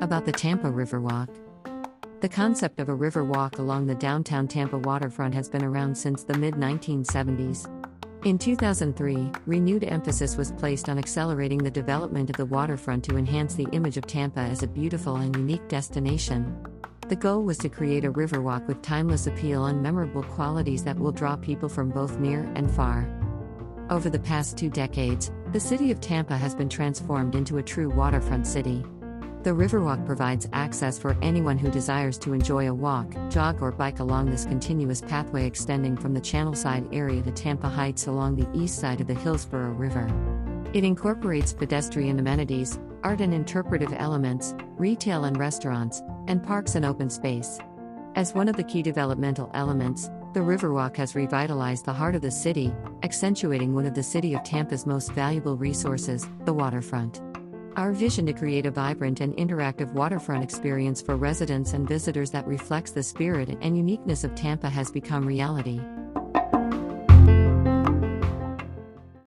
About the Tampa Riverwalk. The concept of a river walk along the downtown Tampa waterfront has been around since the mid 1970s. In 2003, renewed emphasis was placed on accelerating the development of the waterfront to enhance the image of Tampa as a beautiful and unique destination. The goal was to create a riverwalk with timeless appeal and memorable qualities that will draw people from both near and far. Over the past two decades, the city of Tampa has been transformed into a true waterfront city. The Riverwalk provides access for anyone who desires to enjoy a walk, jog, or bike along this continuous pathway extending from the Channelside area to Tampa Heights along the east side of the Hillsborough River. It incorporates pedestrian amenities, art and interpretive elements, retail and restaurants, and parks and open space. As one of the key developmental elements, the Riverwalk has revitalized the heart of the city, accentuating one of the city of Tampa's most valuable resources, the waterfront. Our vision to create a vibrant and interactive waterfront experience for residents and visitors that reflects the spirit and uniqueness of Tampa has become reality.